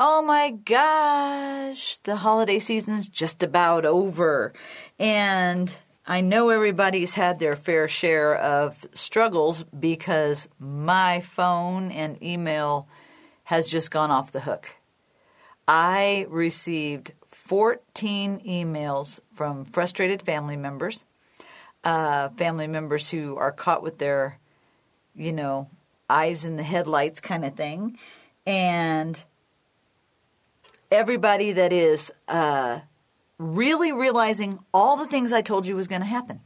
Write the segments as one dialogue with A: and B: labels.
A: Oh my gosh, the holiday season's just about over. And I know everybody's had their fair share of struggles because my phone and email has just gone off the hook. I received 14 emails from frustrated family members, uh, family members who are caught with their, you know, eyes in the headlights kind of thing. And everybody that is uh, really realizing all the things I told you was going to happen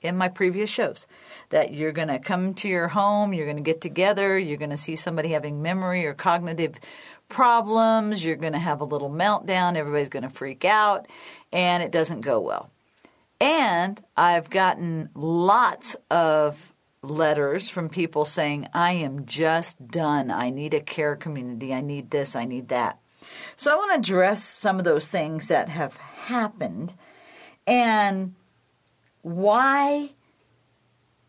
A: in my previous shows. That you're going to come to your home, you're going to get together, you're going to see somebody having memory or cognitive problems, you're going to have a little meltdown, everybody's going to freak out, and it doesn't go well. And I've gotten lots of letters from people saying, I am just done. I need a care community. I need this. I need that. So I want to address some of those things that have happened and why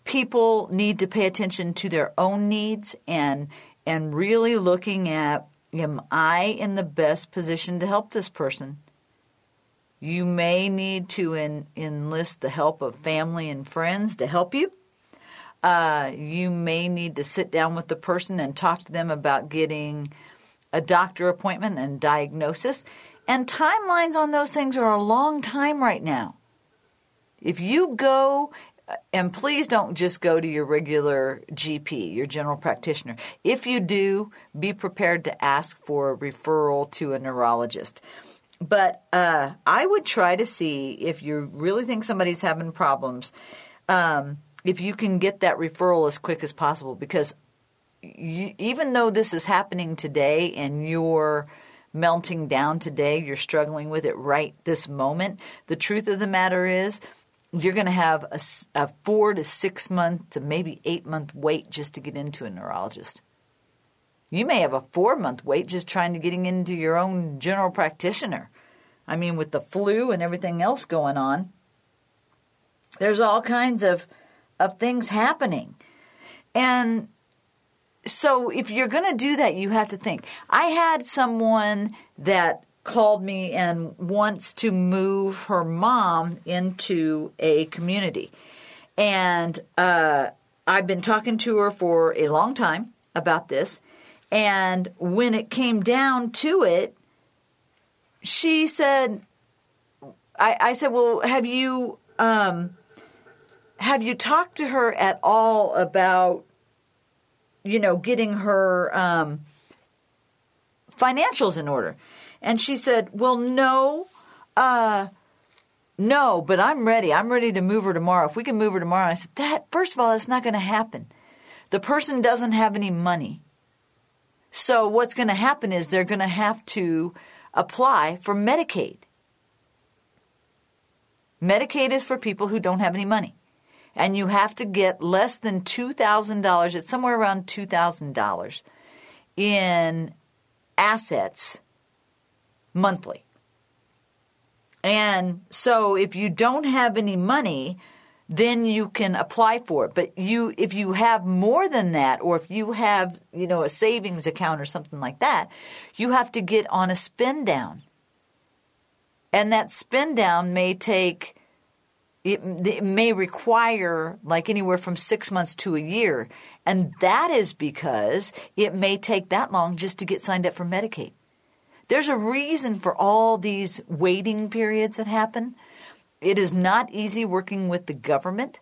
A: people need to pay attention to their own needs and and really looking at am I in the best position to help this person? You may need to en- enlist the help of family and friends to help you. Uh, you may need to sit down with the person and talk to them about getting a doctor appointment and diagnosis. And timelines on those things are a long time right now. If you go, and please don't just go to your regular GP, your general practitioner. If you do, be prepared to ask for a referral to a neurologist. But uh, I would try to see if you really think somebody's having problems, um, if you can get that referral as quick as possible because you, even though this is happening today and you're melting down today, you're struggling with it right this moment, the truth of the matter is you're going to have a, a four to six month to maybe eight month wait just to get into a neurologist. You may have a four month wait just trying to getting into your own general practitioner. I mean, with the flu and everything else going on, there's all kinds of of things happening. And so if you're going to do that, you have to think. I had someone that called me and wants to move her mom into a community. And uh, I've been talking to her for a long time about this. And when it came down to it, she said, I, I said, well, have you um, have you talked to her at all about you know, getting her um, financials in order. And she said, Well, no, uh, no, but I'm ready. I'm ready to move her tomorrow. If we can move her tomorrow, I said, That, first of all, that's not going to happen. The person doesn't have any money. So what's going to happen is they're going to have to apply for Medicaid. Medicaid is for people who don't have any money and you have to get less than $2,000, it's somewhere around $2,000 in assets monthly. And so if you don't have any money, then you can apply for it. But you if you have more than that or if you have, you know, a savings account or something like that, you have to get on a spend down. And that spend down may take it, it, may require like anywhere from six months to a year. And that is because it may take that long just to get signed up for Medicaid. There's a reason for all these waiting periods that happen. It is not easy working with the government.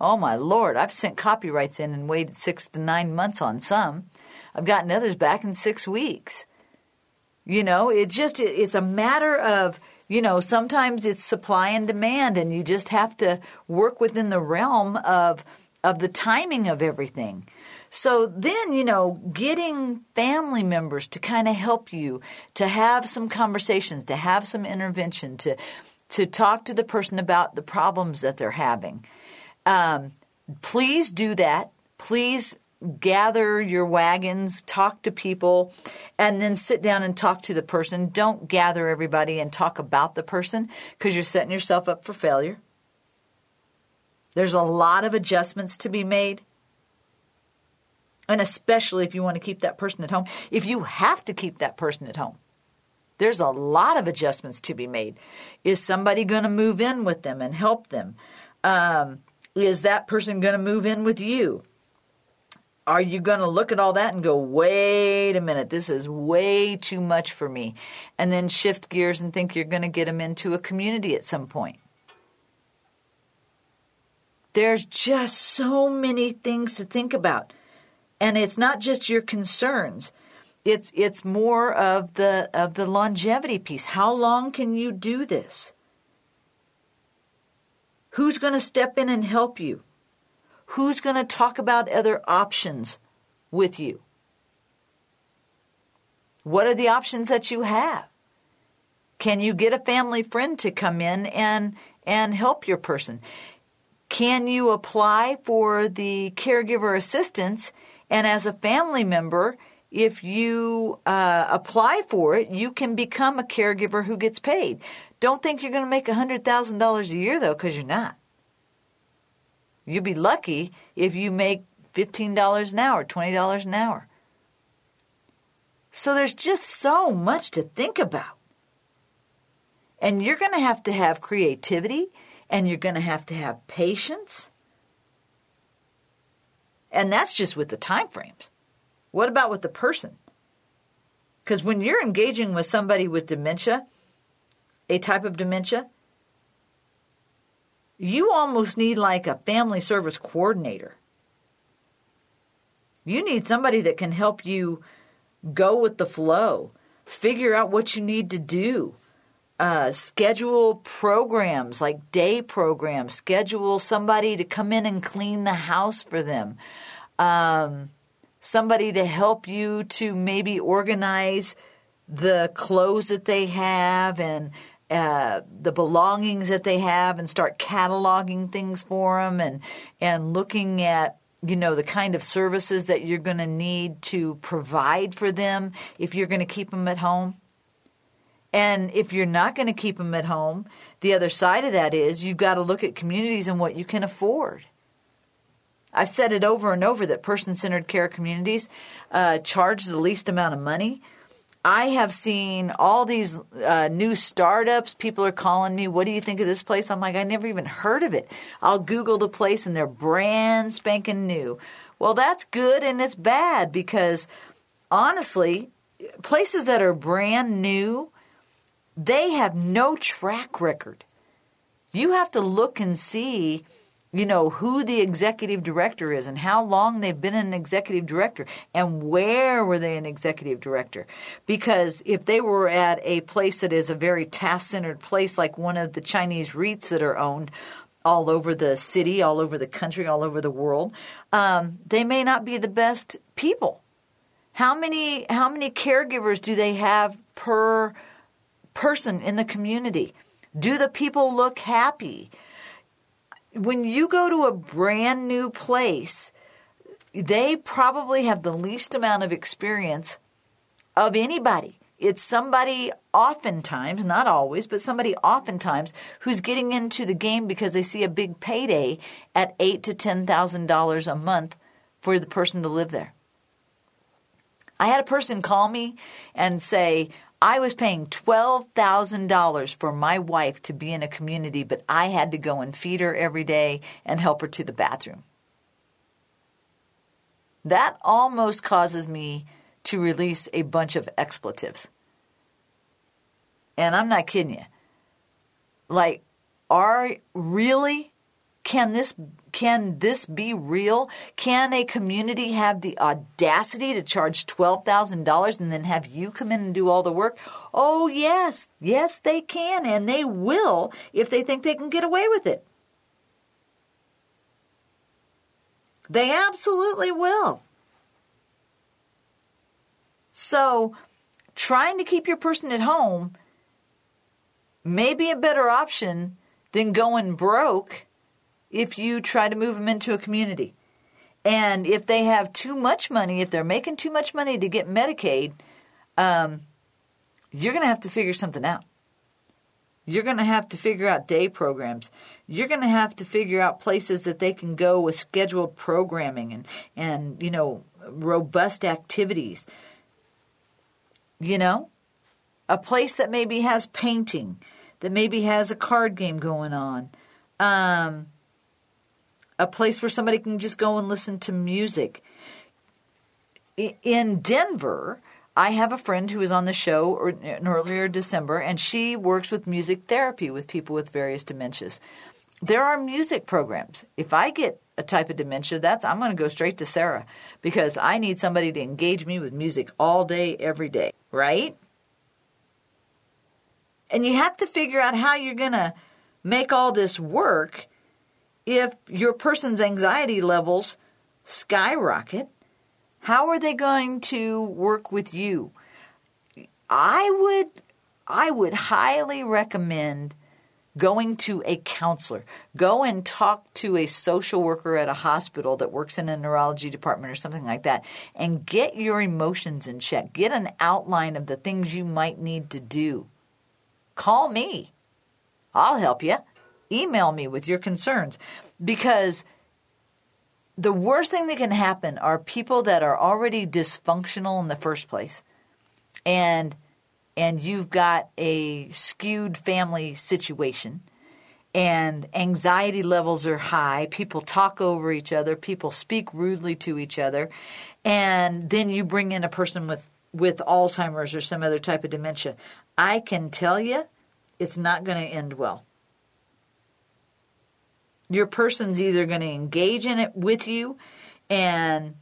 A: Oh my lord, I've sent copyrights in and waited six to nine months on some. I've gotten others back in six weeks. You know, it just it's a matter of you know, sometimes it's supply and demand, and you just have to work within the realm of of the timing of everything. So then, you know, getting family members to kind of help you, to have some conversations, to have some intervention, to to talk to the person about the problems that they're having. Um, please do that. Please gather your wagons, talk to people, and then sit down and talk to the person. Don't gather everybody and talk about the person because you're setting yourself up for failure. There's a lot of adjustments to be made. And especially if you want to keep that person at home, if you have to keep that person at home, there's a lot of adjustments to be made. Is somebody going to move in with them and help them? Um, is that person going to move in with you? Are you going to look at all that and go, wait a minute, this is way too much for me? And then shift gears and think you're going to get them into a community at some point. There's just so many things to think about. And it's not just your concerns. It's it's more of the of the longevity piece. How long can you do this? Who's going to step in and help you? Who's going to talk about other options with you? What are the options that you have? Can you get a family friend to come in and and help your person? Can you apply for the caregiver assistance and as a family member, if you uh, apply for it, you can become a caregiver who gets paid. Don't think you're going to make $100,000 a year, though, because you're not. You'd be lucky if you make $15 an hour, $20 an hour. So there's just so much to think about. And you're going to have to have creativity and you're going to have to have patience. And that's just with the time frames. What about with the person? Because when you're engaging with somebody with dementia, a type of dementia, you almost need like a family service coordinator. You need somebody that can help you go with the flow, figure out what you need to do, uh, schedule programs like day programs, schedule somebody to come in and clean the house for them, um, somebody to help you to maybe organize the clothes that they have and uh, the belongings that they have and start cataloging things for them and and looking at you know the kind of services that you're going to need to provide for them if you're going to keep them at home. And if you're not going to keep them at home, the other side of that is you've got to look at communities and what you can afford. I've said it over and over that person centered care communities uh, charge the least amount of money I have seen all these uh, new startups. People are calling me, What do you think of this place? I'm like, I never even heard of it. I'll Google the place and they're brand spanking new. Well, that's good and it's bad because honestly, places that are brand new, they have no track record. You have to look and see you know, who the executive director is and how long they've been an executive director and where were they an executive director. Because if they were at a place that is a very task centered place, like one of the Chinese REITs that are owned, all over the city, all over the country, all over the world, um, they may not be the best people. How many how many caregivers do they have per person in the community? Do the people look happy? When you go to a brand new place, they probably have the least amount of experience of anybody. It's somebody oftentimes, not always, but somebody oftentimes who's getting into the game because they see a big payday at eight to ten thousand dollars a month for the person to live there. I had a person call me and say, I was paying $12,000 for my wife to be in a community, but I had to go and feed her every day and help her to the bathroom. That almost causes me to release a bunch of expletives. And I'm not kidding you. Like, are really can this can this be real? Can a community have the audacity to charge $12,000 and then have you come in and do all the work? Oh, yes. Yes, they can and they will if they think they can get away with it. They absolutely will. So, trying to keep your person at home may be a better option than going broke if you try to move them into a community. And if they have too much money, if they're making too much money to get Medicaid, um, you're going to have to figure something out. You're going to have to figure out day programs. You're going to have to figure out places that they can go with scheduled programming and, and you know, robust activities. You know, a place that maybe has painting, that maybe has a card game going on. Um, a place where somebody can just go and listen to music. In Denver, I have a friend who was on the show in earlier December, and she works with music therapy with people with various dementias. There are music programs. If I get a type of dementia, that's I'm going to go straight to Sarah because I need somebody to engage me with music all day, every day, right? And you have to figure out how you're going to make all this work if your person's anxiety levels skyrocket, how are they going to work with you? I would I would highly recommend going to a counselor. Go and talk to a social worker at a hospital that works in a neurology department or something like that and get your emotions in check. Get an outline of the things you might need to do. Call me. I'll help you email me with your concerns. Because the worst thing that can happen are people that are already dysfunctional in the first place. And and you've got a skewed family situation and anxiety levels are high. People talk over each other. People speak rudely to each other. And then you bring in a person with with Alzheimer's or some other type of dementia. I can tell you it's not going to end well your person's either going to engage in it with you and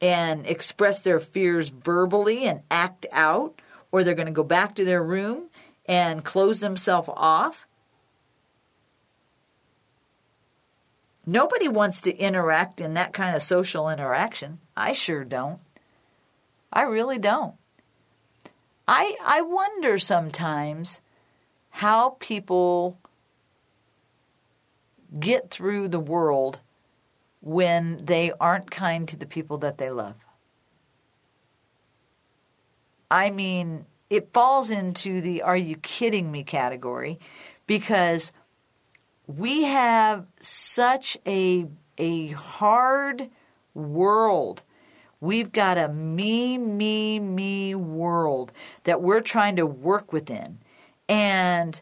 A: and express their fears verbally and act out or they're going to go back to their room and close themselves off. Nobody wants to interact in that kind of social interaction. I sure don't. I really don't. I i wonder sometimes how people get through the world when they aren't kind to the people that they love. I mean, it falls into the are you kidding me category because we have such a a hard world. We've got a me, me, me world that we're trying to work within. And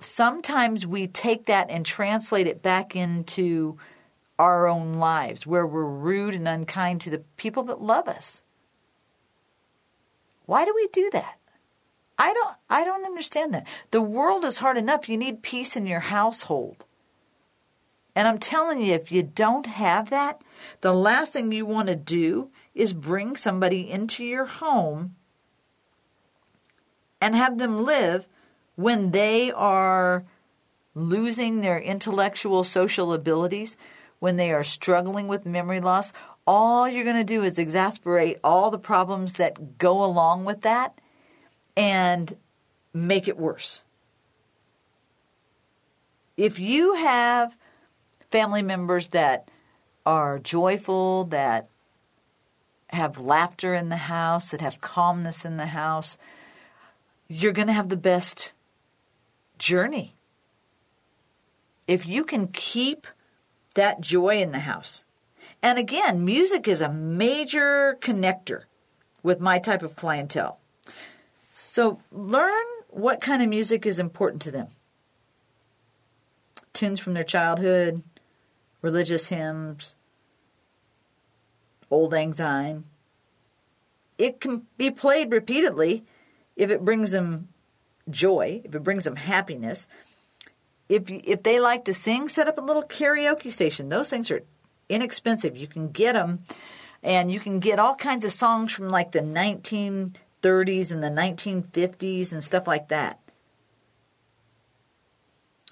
A: sometimes we take that and translate it back into our own lives where we're rude and unkind to the people that love us. Why do we do that? I don't I don't understand that. The world is hard enough. You need peace in your household. And I'm telling you if you don't have that, the last thing you want to do is bring somebody into your home and have them live when they are losing their intellectual social abilities, when they are struggling with memory loss, all you're going to do is exasperate all the problems that go along with that and make it worse. If you have family members that are joyful, that have laughter in the house, that have calmness in the house, you're going to have the best journey. If you can keep that joy in the house. And again, music is a major connector with my type of clientele. So learn what kind of music is important to them. Tunes from their childhood, religious hymns, auld lang syne. It can be played repeatedly if it brings them joy, if it brings them happiness, if if they like to sing, set up a little karaoke station. Those things are inexpensive. You can get them, and you can get all kinds of songs from like the 1930s and the 1950s and stuff like that.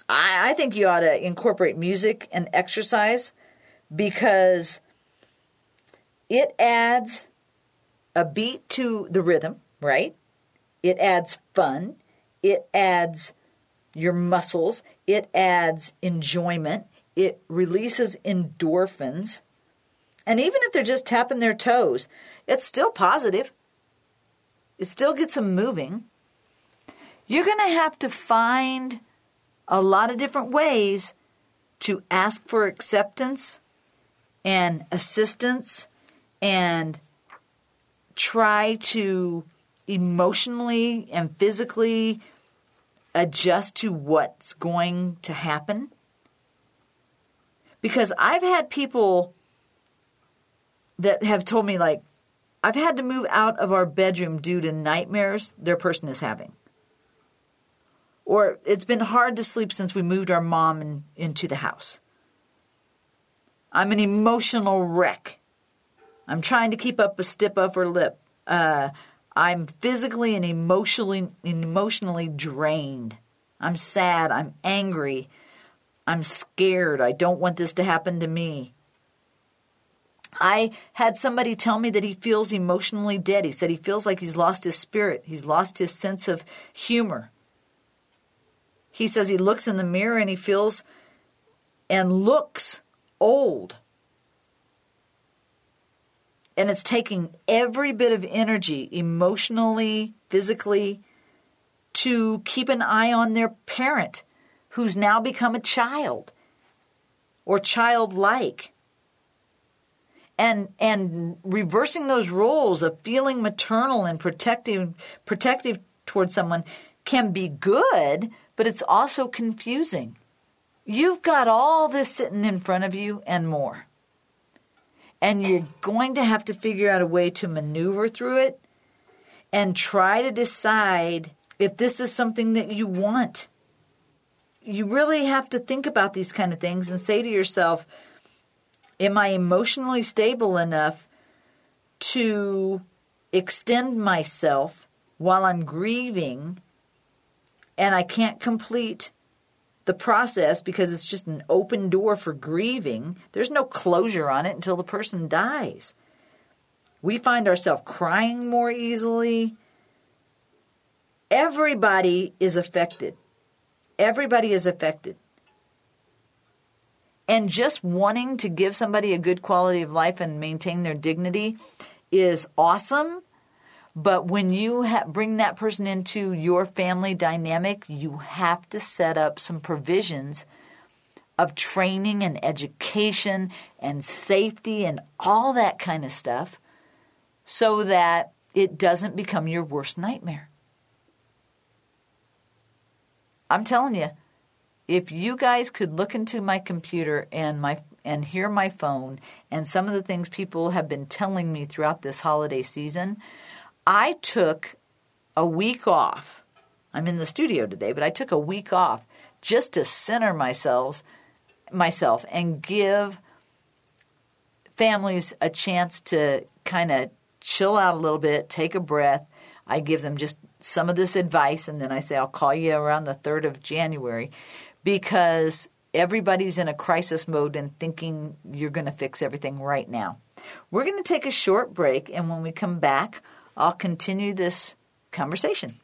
A: I, I think you ought to incorporate music and exercise because it adds a beat to the rhythm, right? It adds fun. It adds your muscles. It adds enjoyment. It releases endorphins. And even if they're just tapping their toes, it's still positive. It still gets them moving. You're going to have to find a lot of different ways to ask for acceptance and assistance and try to emotionally and physically adjust to what's going to happen. Because I've had people that have told me, like, I've had to move out of our bedroom due to nightmares their person is having. Or it's been hard to sleep since we moved our mom in, into the house. I'm an emotional wreck. I'm trying to keep up a stiff upper lip. Uh, I'm physically and emotionally emotionally drained. I'm sad. I'm angry. I'm scared. I don't want this to happen to me. I had somebody tell me that he feels emotionally dead. He said he feels like he's lost his spirit. He's lost his sense of humor. He says he looks in the mirror and he feels and looks old. And it's taking every bit of energy, emotionally, physically, to keep an eye on their parent who's now become a child or childlike and and reversing those roles of feeling maternal and protective protective towards someone can be good, but it's also confusing. You've got all this sitting in front of you and more. And you're going to have to figure out a way to maneuver through it and try to decide if this is something that you want. You really have to think about these kind of things and say to yourself, Am I emotionally stable enough to extend myself while I'm grieving and I can't complete the process because it's just an open door for grieving? There's no closure on it until the person dies. We find ourselves crying more easily. Everybody is affected. Everybody is affected and just wanting to give somebody a good quality of life and maintain their dignity is awesome. But when you ha- bring that person into your family dynamic, you have to set up some provisions of training and education and safety and all that kind of stuff so that it doesn't become your worst nightmare. I'm telling you, if you guys could look into my computer and my and hear my phone and some of the things people have been telling me throughout this holiday season, I took a week off. I'm in the studio today, but I took a week off just to center myself myself and give families a chance to kind of chill out a little bit, take a breath. I give them just some of this advice and then I say I'll call you around the 3rd of January because everybody's in a crisis mode and thinking you're going to fix everything right now. We're going to take a short break, and when we come back, I'll continue this conversation.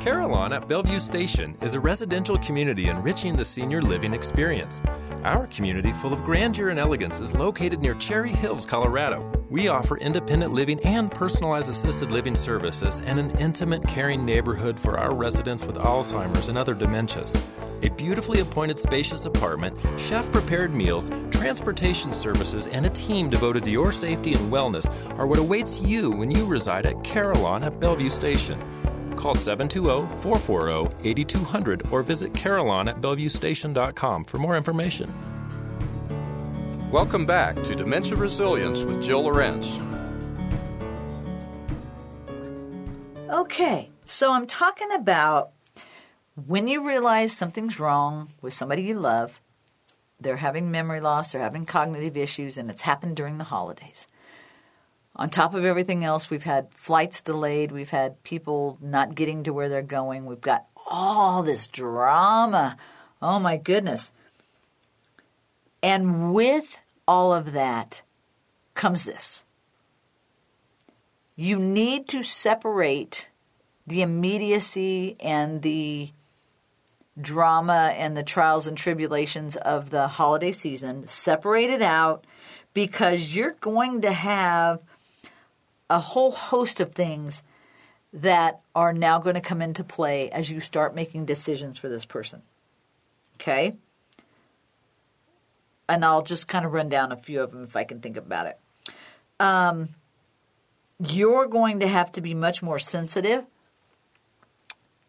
B: Carillon at Belleview Station is a residential community enriching the senior living experience. Our community, full of grandeur and elegance, is located near Cherry Hills, Colorado. We offer independent living and personalized assisted living services and an intimate, caring neighborhood for our residents with Alzheimer's and other dementias. A beautifully appointed, spacious apartment, chef prepared meals, transportation services, and a team devoted to your safety and wellness are what awaits you when you reside at Carillon at Belleview Station. Call 720 440 8200 or visit Carillon at BelleviewStation.com for more information.
C: Welcome back to Dementia Resilience with Jill Lorenz.
A: Okay, so I'm talking about when you realize something's wrong with somebody you love, they're having memory loss, they're having cognitive issues, and it's happened during the holidays. On top of everything else, we've had flights delayed, we've had people not getting to where they're going, we've got all this drama. Oh my goodness. And with all of that comes this. You need to separate the immediacy and the drama and the trials and tribulations of the holiday season, separate it out because you're going to have a whole host of things that are now going to come into play as you start making decisions for this person. Okay? And I'll just kind of run down a few of them if I can think about it. Um, you're going to have to be much more sensitive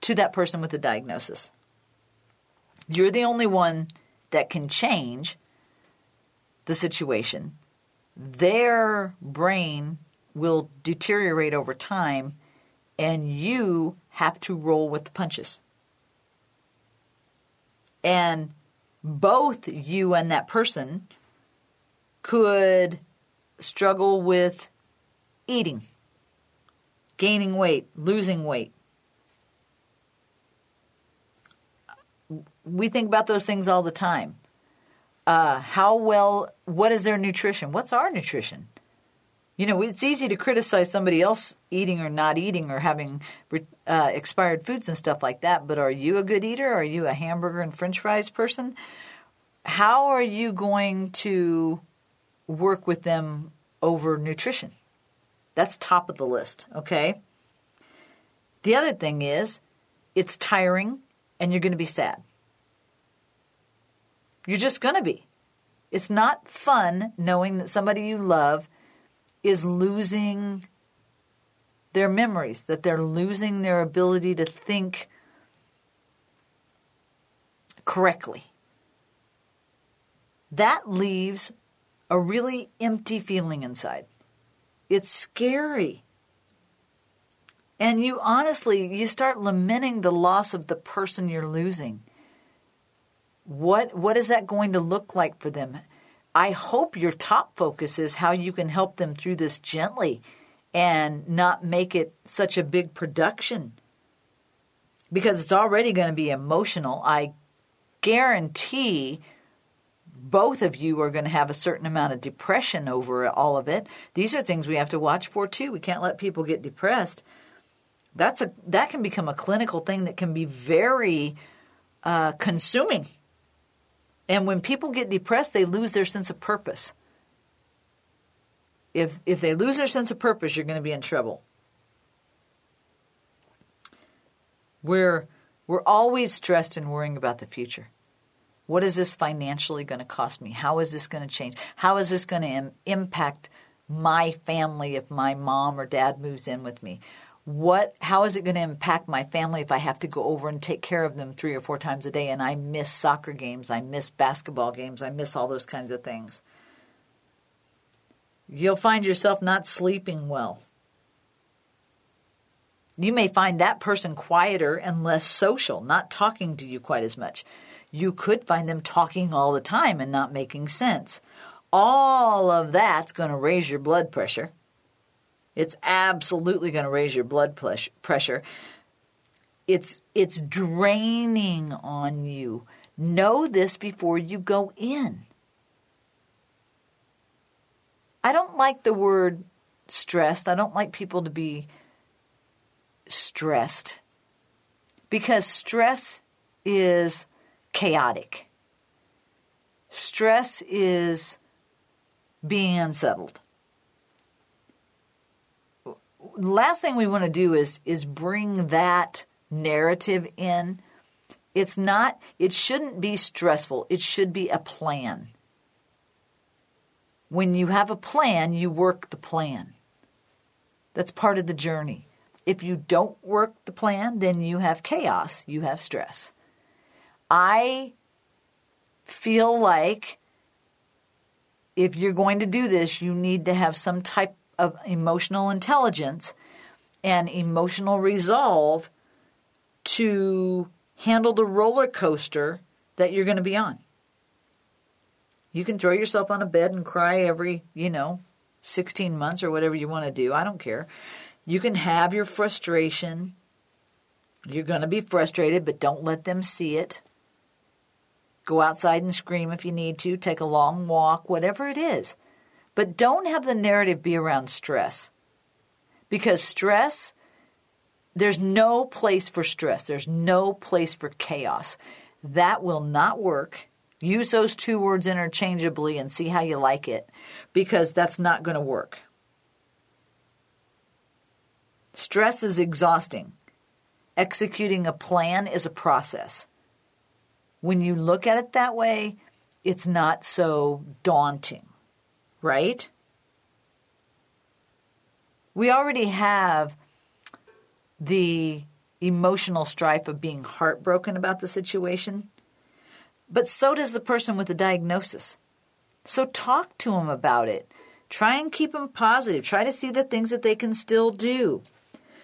A: to that person with the diagnosis. You're the only one that can change the situation. Their brain will deteriorate over time, and you have to roll with the punches. And both you and that person could struggle with eating, gaining weight, losing weight. We think about those things all the time. Uh, how well, what is their nutrition? What's our nutrition? You know, it's easy to criticize somebody else eating or not eating or having uh, expired foods and stuff like that, but are you a good eater? Are you a hamburger and french fries person? How are you going to work with them over nutrition? That's top of the list, okay? The other thing is it's tiring and you're going to be sad. You're just going to be. It's not fun knowing that somebody you love is losing their memories, that they're losing their ability to think correctly. That leaves a really empty feeling inside. It's scary. And you honestly, you start lamenting the loss of the person you're losing. What, what is that going to look like for them? I hope your top focus is how you can help them through this gently and not make it such a big production because it's already going to be emotional. I guarantee both of you are going to have a certain amount of depression over all of it. These are things we have to watch for too. We can't let people get depressed. That's a that can become a clinical thing that can be very uh, consuming. And when people get depressed, they lose their sense of purpose. If if they lose their sense of purpose, you're going to be in trouble. We're we're always stressed and worrying about the future. What is this financially going to cost me? How is this going to change? How is this going to Im- impact my family if my mom or dad moves in with me? What how is it going to impact my family if I have to go over and take care of them 3 or 4 times a day and I miss soccer games, I miss basketball games, I miss all those kinds of things? You'll find yourself not sleeping well. You may find that person quieter and less social, not talking to you quite as much you could find them talking all the time and not making sense. All of that's going to raise your blood pressure. It's absolutely going to raise your blood pressure. It's it's draining on you. Know this before you go in. I don't like the word stressed. I don't like people to be stressed because stress is chaotic. Stress is being unsettled. Last thing we want to do is is bring that narrative in. It's not it shouldn't be stressful. It should be a plan. When you have a plan, you work the plan. That's part of the journey. If you don't work the plan, then you have chaos, you have stress. I feel like if you're going to do this, you need to have some type of emotional intelligence and emotional resolve to handle the roller coaster that you're going to be on. You can throw yourself on a bed and cry every, you know, 16 months or whatever you want to do. I don't care. You can have your frustration. You're going to be frustrated, but don't let them see it. Go outside and scream if you need to, take a long walk, whatever it is. But don't have the narrative be around stress. Because stress, there's no place for stress, there's no place for chaos. That will not work. Use those two words interchangeably and see how you like it because that's not going to work. Stress is exhausting. Executing a plan is a process. When you look at it that way, it's not so daunting, right? We already have the emotional strife of being heartbroken about the situation, but so does the person with the diagnosis. So talk to them about it. Try and keep them positive. Try to see the things that they can still do.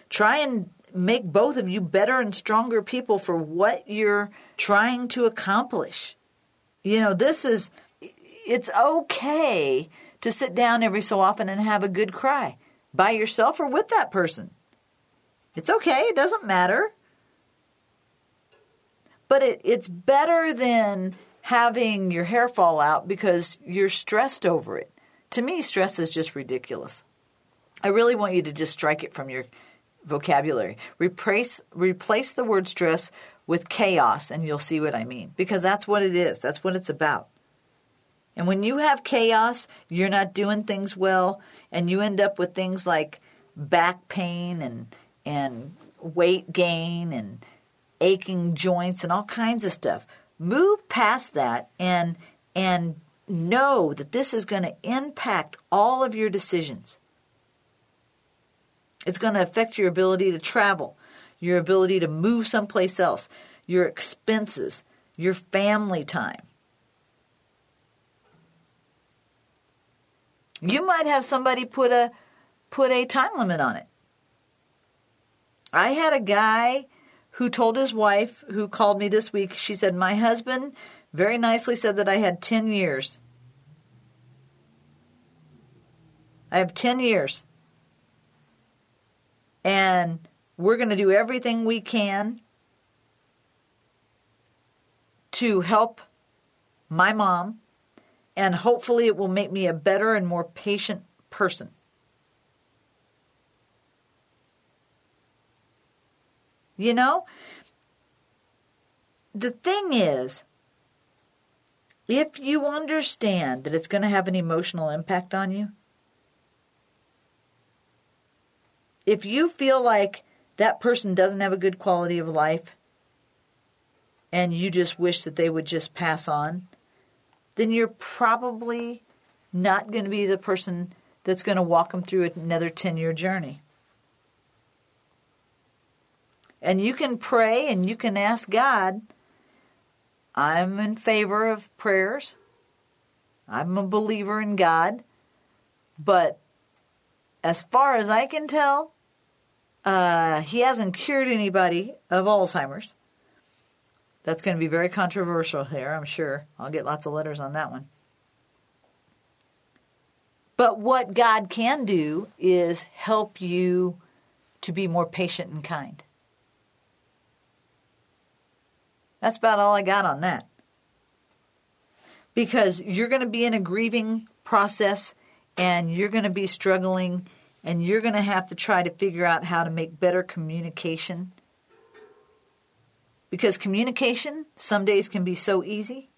A: Try and make both of you better and stronger people for what you're trying to accomplish. You know, this is, it's okay to sit down every so often and have a good cry by yourself or with that person. It's okay, it doesn't matter. But it, it's better than having your hair fall out because you're stressed over it. To me, stress is just ridiculous. I really want you to just strike it from your vocabulary. Replace replace the word stress with chaos and you'll see what I mean because that's what it is. That's what it's about. And when you have chaos, you're not doing things well and you end up with things like back pain and and weight gain and aching joints and all kinds of stuff. Move past that and and know that this is going to impact all of your decisions. It's going to affect your ability to travel, your ability to move someplace else, your expenses, your family time. You might have somebody put a put a time limit on it. I had a guy who told his wife who called me this week, she said, My husband very nicely said that I had 10 years. I have 10 years. And we're going to do everything we can to help my mom, and hopefully it will make me a better and more patient person. You know? The thing is, if you understand that it's going to have an emotional impact on you, if you feel like that person doesn't have a good quality of life and you just wish that they would just pass on, then you're probably not going to be the person that's going to walk them through another 10 year journey. And you can pray and you can ask God. I'm in favor of prayers. I'm a believer in God. But as far as I can tell, uh, he hasn't cured anybody of Alzheimer's. That's going to be very controversial here, I'm sure. I'll get lots of letters on that one. But what God can do is help you to be more patient and kind. That's about all I got on that. Because you're going to be in a grieving process and you're going to be struggling and you're going to have to try to figure out how to make better communication. Because communication some days can be so easy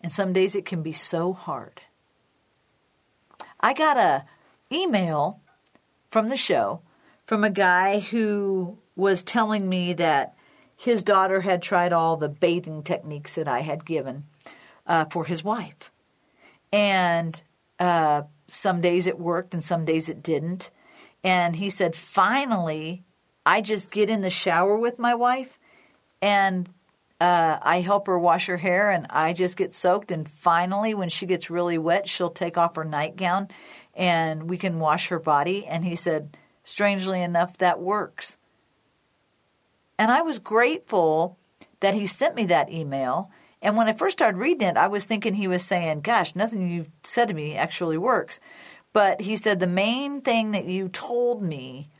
A: and some days it can be so hard. I got a email from the show from a guy who was telling me that his daughter had tried all the bathing techniques that I had given uh, for his wife. And uh, some days it worked and some days it didn't. And he said, finally, I just get in the shower with my wife and uh, I help her wash her hair and I just get soaked. And finally, when she gets really wet, she'll take off her nightgown and we can wash her body. And he said, strangely enough, that works. And I was grateful that he sent me that email. And when I first started reading it, I was thinking he was saying, Gosh, nothing you've said to me actually works. But he said, The main thing that you told me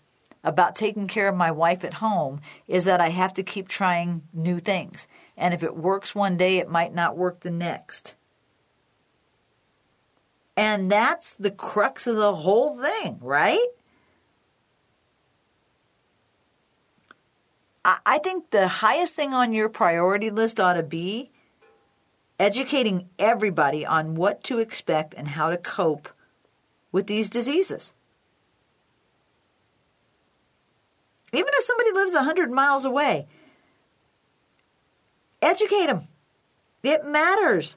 A: about taking care of my wife at home is that I have to keep trying new things. And if it works one day, it might not work the next. And that's the crux of the whole thing, right? I think the highest thing on your priority list ought to be educating everybody on what to expect and how to cope with these diseases. Even if somebody lives 100 miles away, educate them. It matters.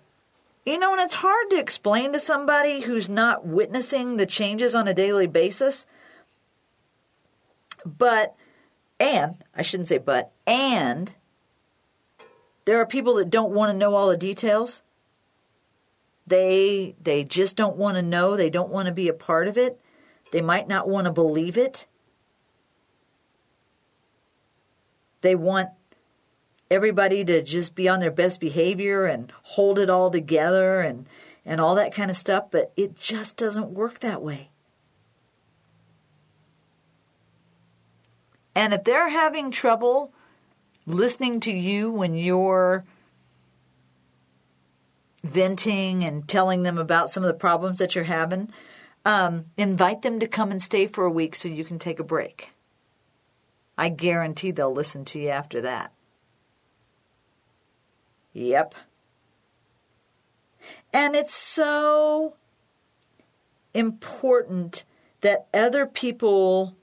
A: You know, and it's hard to explain to somebody who's not witnessing the changes on a daily basis. But, and, I shouldn't say but, and there are people that don't want to know all the details. They they just don't want to know, they don't want to be a part of it. They might not want to believe it. They want everybody to just be on their best behavior and hold it all together and and all that kind of stuff, but it just doesn't work that way. And if they're having trouble listening to you when you're venting and telling them about some of the problems that you're having, um, invite them to come and stay for a week so you can take a break. I guarantee they'll listen to you after that. Yep. And it's so important that other people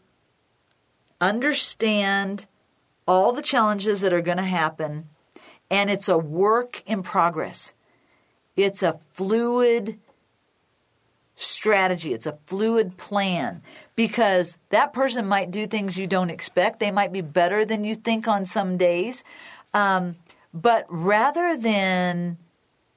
A: understand all the challenges that are going to happen, and it's a work in progress. It's a fluid strategy, it's a fluid plan because that person might do things you don't expect. They might be better than you think on some days. Um, but rather than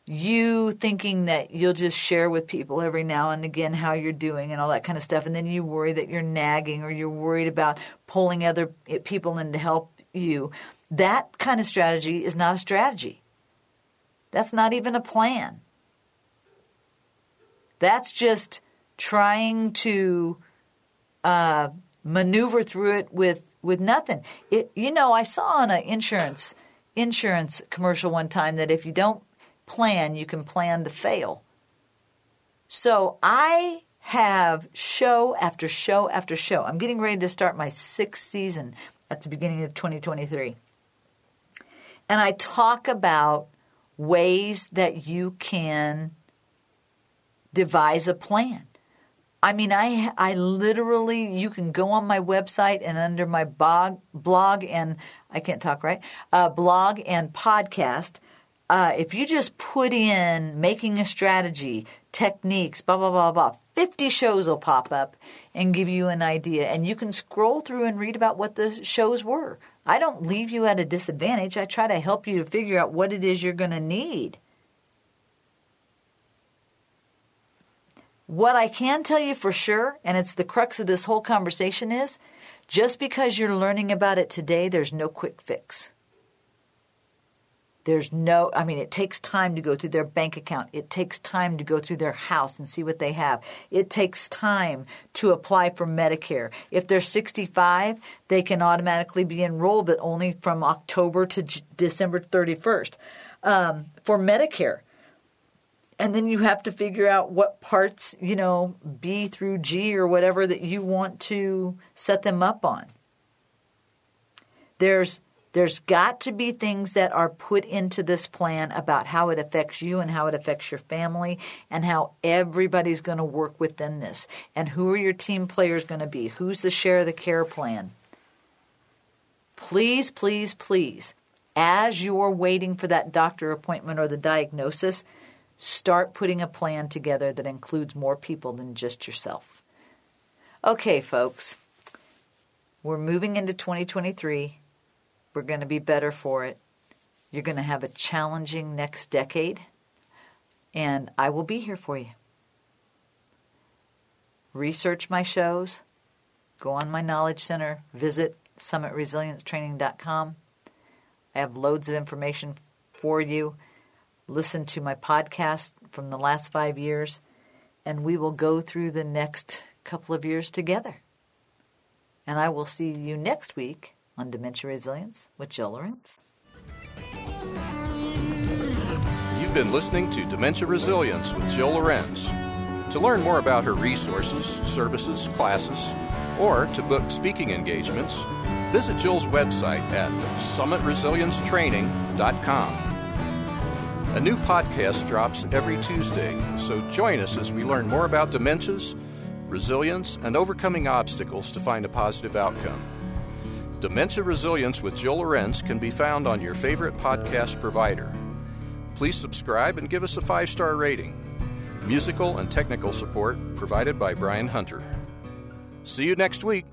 A: you thinking that you'll just share with people every now and again how you're doing and all that kind of stuff, and then you worry that you're nagging or you're worried about pulling other people in to help you. That kind of strategy is not a strategy. That's not even a plan. That's just trying to uh, maneuver through it with with nothing. It, you know, I saw on an insurance insurance commercial one time that if you don't plan, you can plan to fail. So I have show after show after show. I'm getting ready to start my sixth season at the beginning of 2023. And I talk about ways that you can devise a plan. I mean, I I literally you can go on my website and under my blog blog and I can't talk right uh, blog and podcast. Uh, if you just put in making a strategy, techniques, blah blah blah blah, fifty shows will pop up and give you an idea, and you can scroll through and read about what the shows were. I don't leave you at a disadvantage. I try to help you to figure out what it is you're going to need. What I can tell you for sure, and it's the crux of this whole conversation, is just because you're learning about it today, there's no quick fix. There's no, I mean, it takes time to go through their bank account. It takes time to go through their house and see what they have. It takes time to apply for Medicare. If they're 65, they can automatically be enrolled, but only from October to December 31st. Um, for Medicare, and then you have to figure out what parts, you know, B through G or whatever that you want to set them up on. There's there's got to be things that are put into this plan about how it affects you and how it affects your family and how everybody's going to work within this. And who are your team players going to be? Who's the share of the care plan? Please, please, please, as you're waiting for that doctor appointment or the diagnosis, Start putting a plan together that includes more people than just yourself. Okay, folks, we're moving into 2023. We're going to be better for it. You're going to have a challenging next decade, and I will be here for you. Research my shows, go on my Knowledge Center, visit summitresiliencetraining.com. I have loads of information for you listen to my podcast from the last five years, and we will go through the next couple of years together. And I will see you next week on Dementia Resilience with Jill Lorenz.
C: You've been listening to Dementia Resilience with Jill Lorenz. To learn more about her resources, services, classes, or to book speaking engagements, visit Jill's website at summitresiliencetraining.com. A new podcast drops every Tuesday, so join us as we learn more about dementias, resilience, and overcoming obstacles to find a positive outcome. Dementia Resilience with Jill Lorenz can be found on your favorite podcast provider. Please subscribe and give us a five star rating. Musical and technical support provided by Brian Hunter. See you next week.